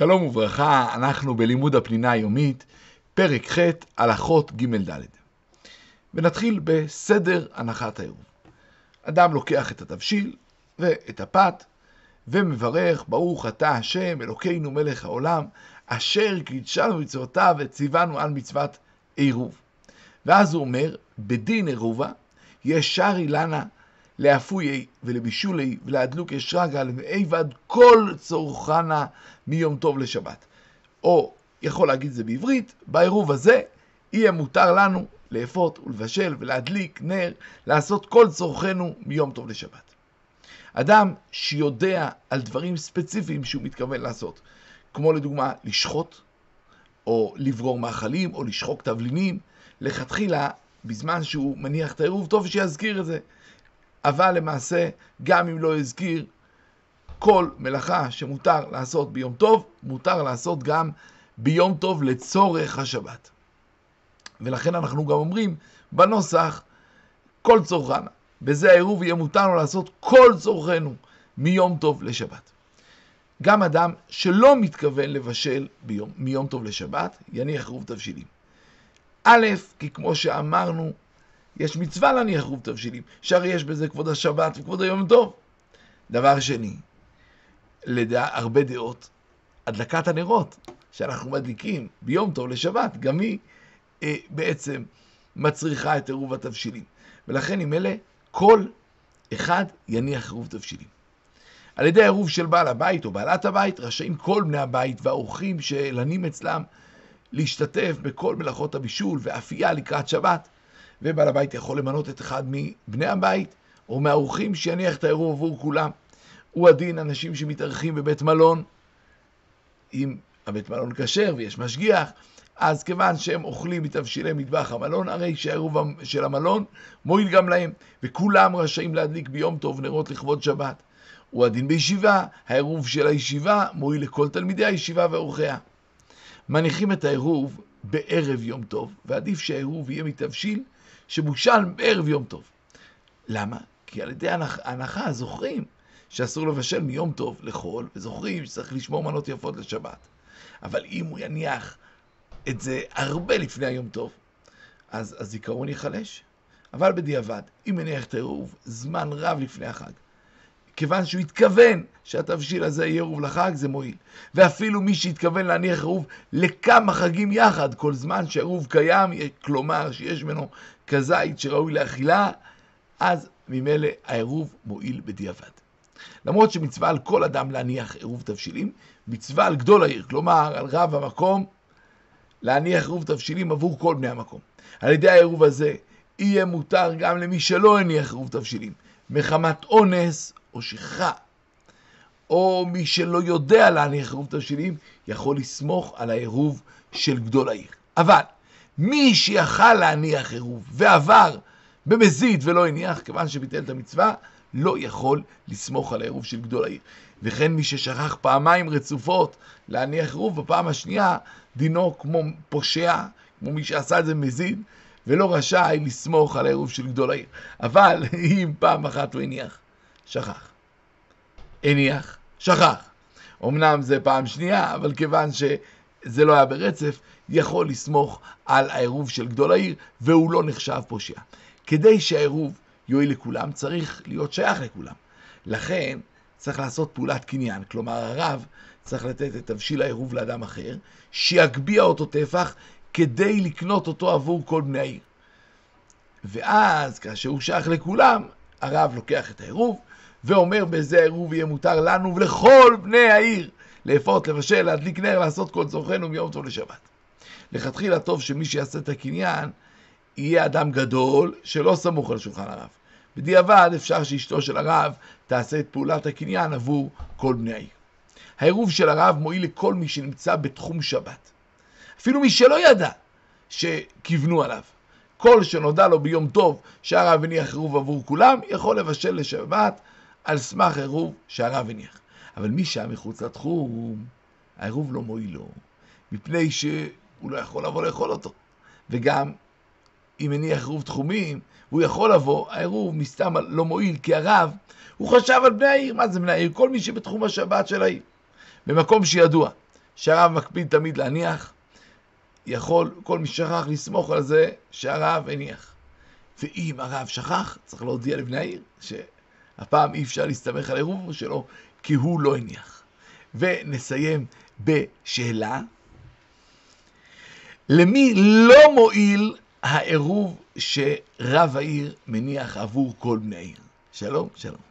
שלום וברכה, אנחנו בלימוד הפנינה היומית, פרק ח', הלכות ג' ד'. ונתחיל בסדר הנחת העירוב. אדם לוקח את התבשיל ואת הפת, ומברך, ברוך אתה השם, אלוקינו מלך העולם, אשר קידשנו מצוותיו וציוונו על מצוות עירוב. ואז הוא אומר, בדין עירובה, ישר אילנה לאפויי ולבישולי ולהדלוק אשרגה ואיבד כל צורכנה מיום טוב לשבת. או, יכול להגיד זה בעברית, בעירוב הזה יהיה מותר לנו לאפות ולבשל ולהדליק נר, לעשות כל צורכנו מיום טוב לשבת. אדם שיודע על דברים ספציפיים שהוא מתכוון לעשות, כמו לדוגמה לשחוט, או לברור מאכלים, או לשחוק תבלינים, לכתחילה, בזמן שהוא מניח את העירוב, טוב שיזכיר את זה. אבל למעשה, גם אם לא הזכיר, כל מלאכה שמותר לעשות ביום טוב, מותר לעשות גם ביום טוב לצורך השבת. ולכן אנחנו גם אומרים בנוסח, כל צורכנה. בזה העירוב יהיה מותר לו לעשות כל צורכנו מיום טוב לשבת. גם אדם שלא מתכוון לבשל ביום, מיום טוב לשבת, יניח עירוב תבשילים. א', כי כמו שאמרנו, יש מצווה להניח עירוב תבשילים, שהרי יש בזה כבוד השבת וכבוד היום טוב. דבר שני, לדע, הרבה דעות, הדלקת הנרות שאנחנו מדליקים ביום טוב לשבת, גם היא אה, בעצם מצריכה את עירוב התבשילים. ולכן עם אלה, כל אחד יניח עירוב תבשילים. על ידי העירוב של בעל הבית או בעלת הבית, רשאים כל בני הבית והאורחים שלנים אצלם להשתתף בכל מלאכות הבישול ואפייה לקראת שבת. ובעל הבית יכול למנות את אחד מבני הבית או מהאורחים שיניח את העירוב עבור כולם. הוא הדין אנשים שמתארחים בבית מלון, אם הבית מלון כשר ויש משגיח, אז כיוון שהם אוכלים מתבשילי מטבח המלון, הרי שהעירוב של המלון מועיל גם להם, וכולם רשאים להדליק ביום טוב נרות לכבוד שבת. הוא הדין בישיבה, העירוב של הישיבה מועיל לכל תלמידי הישיבה ואורחיה. מניחים את העירוב בערב יום טוב, ועדיף שהעירוב יהיה מתבשיל שבושל בערב יום טוב. למה? כי על ידי ההנחה זוכרים שאסור לבשל מיום טוב לחול, וזוכרים שצריך לשמור מנות יפות לשבת. אבל אם הוא יניח את זה הרבה לפני היום טוב, אז הזיכרון ייחלש. אבל בדיעבד, אם יניח את העירוב זמן רב לפני החג, כיוון שהוא התכוון שהתבשיל הזה יהיה עירוב לחג, זה מועיל. ואפילו מי שהתכוון להניח עירוב לכמה חגים יחד, כל זמן שהעירוב קיים, כלומר שיש ממנו כזית שראוי לאכילה, אז ממילא העירוב מועיל בדיעבד. למרות שמצווה על כל אדם להניח עירוב תבשילים, מצווה על גדול העיר, כלומר על רב המקום, להניח עירוב תבשילים עבור כל בני המקום. על ידי העירוב הזה יהיה מותר גם למי שלא הניח עירוב תבשילים, מחמת אונס או שכחה, או מי שלא יודע להניח עירוב תבשילים, יכול לסמוך על העירוב של גדול העיר. אבל מי שיכל להניח עירוב ועבר במזיד ולא הניח, כיוון שביטל את המצווה, לא יכול לסמוך על העירוב של גדול העיר. וכן מי ששכח פעמיים רצופות להניח עירוב, בפעם השנייה דינו כמו פושע, כמו מי שעשה את זה מזיד, ולא רשאי לסמוך על העירוב של גדול העיר. אבל אם פעם אחת הוא הניח, שכח. הניח, שכח. אמנם זה פעם שנייה, אבל כיוון שזה לא היה ברצף, יכול לסמוך על העירוב של גדול העיר, והוא לא נחשב פושע. כדי שהעירוב יועיל לכולם, צריך להיות שייך לכולם. לכן צריך לעשות פעולת קניין, כלומר הרב צריך לתת את תבשיל העירוב לאדם אחר, שיגביה אותו טפח כדי לקנות אותו עבור כל בני העיר. ואז כאשר הוא שייך לכולם, הרב לוקח את העירוב ואומר בזה העירוב יהיה מותר לנו ולכל בני העיר לאפות, לבשל, להדליק נר, לעשות כל צורכנו מיום טוב לשבת. לכתחילה טוב שמי שיעשה את הקניין יהיה אדם גדול שלא סמוך על שולחן הרב. בדיעבד אפשר שאשתו של הרב תעשה את פעולת הקניין עבור כל בני העיר. העירוב של הרב מועיל לכל מי שנמצא בתחום שבת. אפילו מי שלא ידע שכיוונו עליו. כל שנודע לו ביום טוב שהרב הניח עירוב עבור כולם, יכול לבשל לשבת על סמך עירוב שהרב הניח. אבל מי שהיה מחוץ לתחום, העירוב לא מועיל לו, מפני שהוא לא יכול לבוא לאכול אותו. וגם אם הניח עירוב תחומים, הוא יכול לבוא, העירוב מסתם לא מועיל, כי הרב, הוא חשב על בני העיר. מה זה בני העיר? כל מי שבתחום השבת של העיר. במקום שידוע שהרב מקפיד תמיד להניח, יכול כל מי שכח לסמוך על זה שהרב הניח. ואם הרב שכח, צריך להודיע לבני העיר שהפעם אי אפשר להסתמך על עירוב שלו, כי הוא לא הניח. ונסיים בשאלה, למי לא מועיל העירוב שרב העיר מניח עבור כל בני העיר? שלום, שלום.